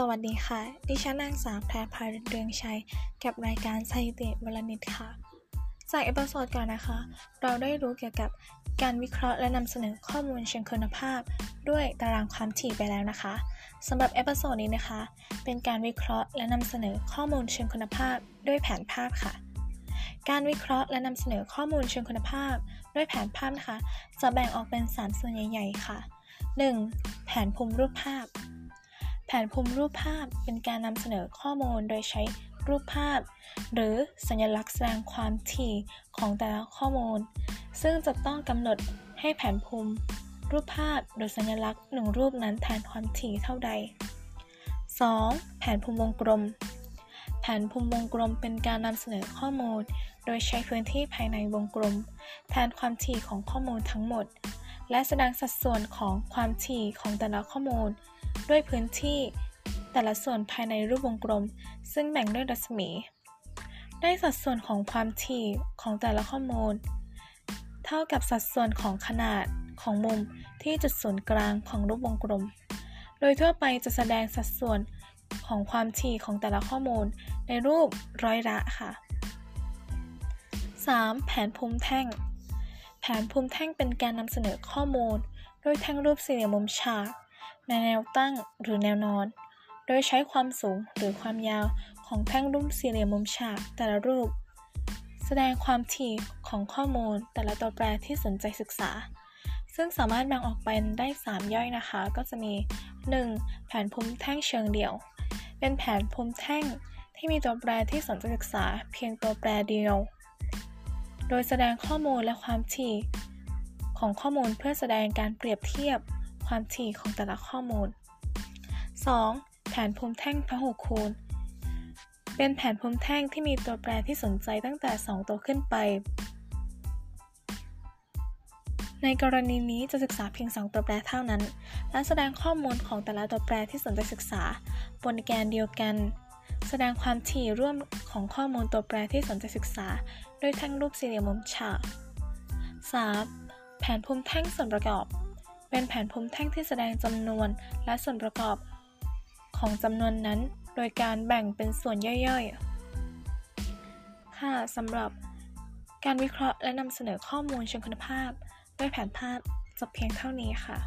สวัสดีค่ะ ดิฉันนางสาวแพรพายเรืองชัย กับรายการสถิติวลนิดค่ะ จาก episode ก่อนนะคะ เราได้รู้เกี่ยวกับการวิเคราะห์และนำเสนอข้อมูลเชิงคุณภาพ ด้วยตารางความถี่ไปแล้วนะคะสำหรับ episode นี้นะคะ เป็นการวิเคราะห์และนำเสนอข้อมูลเชิงคุณภาพ ด้วยแผนภาพค่ะ การวิเคราะห์และนำเสนอข้อมูลเชิงคุณภาพ ด้วยแผนภาพนะคะ จะแบ่งออกเป็น 3 ส่วนใหญ่ ๆ ค่ะ 1. แผนภูมิรูปภาพ แผนภูมิรูปภาพเป็นการนำเสนอข้อมูลโดยใช้รูปภาพ หรือสัญลักษณ์แสดงความถี่ของแต่ละข้อมูล ซึ่งจะต้องกำหนดให้แผนภูมิ รูปภาพหรือสัญลักษณ์หนึ่งรูปนั้นแทนความถี่เท่าใด 2. แผนภูมิวงกลม แผนภูมิวงกลมเป็นการนำเสนอข้อมูล โดยใช้พื้นที่ภายในวงกลม แทนความถี่ของข้อมูลทั้งหมด และแสดงสัดส่วนของความถี่ของแต่ละข้อมูล ด้วยพื้นที่ แต่ละส่วนภายในรูปวงกลม ซึ่งแบ่งด้วยรัศมี ได้สัดส่วนของความถี่ของแต่ละข้อมูล เท่ากับสัดส่วนของขนาดของมุมที่จุดศูนย์กลางของรูปวงกลม โดยทั่วไปจะแสดงสัดส่วนของความถี่ของแต่ละข้อมูลในรูปร้อยละค่ะ 3. แผนภูมิแท่ง แผนภูมิแท่งเป็นการนำเสนอข้อมูล โดยแท่งรูปสี่เหลี่ยมมุมฉาก แนวตั้งหรือแนวนอน โดยใช้ความสูงหรือความยาวของแท่งรูปสี่เหลี่ยมมุมฉากแต่ละรูป แสดงความถี่ของข้อมูลแต่ละตัวแปรที่สนใจศึกษา ซึ่งสามารถแบ่งออกเป็นได้ 3 ย่อยนะคะ ก็จะมี 1. แผนภูมิแท่งเชิงเดี่ยว เป็นแผนภูมิแท่งที่มีตัวแปรที่สนใจศึกษา เพียงตัวแปรเดียว โดยแสดงข้อมูลและความถี่ของข้อมูลเพื่อแสดงการเปรียบเทียบ ความถี่ของแต่ละข้อมูล 2. แผนภูมิแท่งพหุคูณ เป็นแผนภูมิแท่งที่มีตัวแปรที่สนใจตั้งแต่ 2 ตัวขึ้นไป ในกรณีนี้จะศึกษาเพียง 2 ตัวแปรเท่านั้น และแสดงข้อมูลของแต่ละตัวแปรที่สนใจศึกษา บนแกนเดียวกัน แสดงความถี่ร่วมของข้อมูลตัวแปรที่สนใจศึกษา ด้วยแท่งรูปสี่เหลี่ยมมุมฉาก 3. แผนภูมิแท่งส่วนประกอบ เป็นแผนภูมิแท่งที่แสดงจำนวนและส่วนประกอบ ของจำนวนนั้น โดยการแบ่งเป็นส่วนย่อยๆ ค่ะสำหรับการวิเคราะห์และนำเสนอข้อมูลเชิงคุณภาพ ด้วยแผนภาพจบเพียงเท่านี้ค่ะ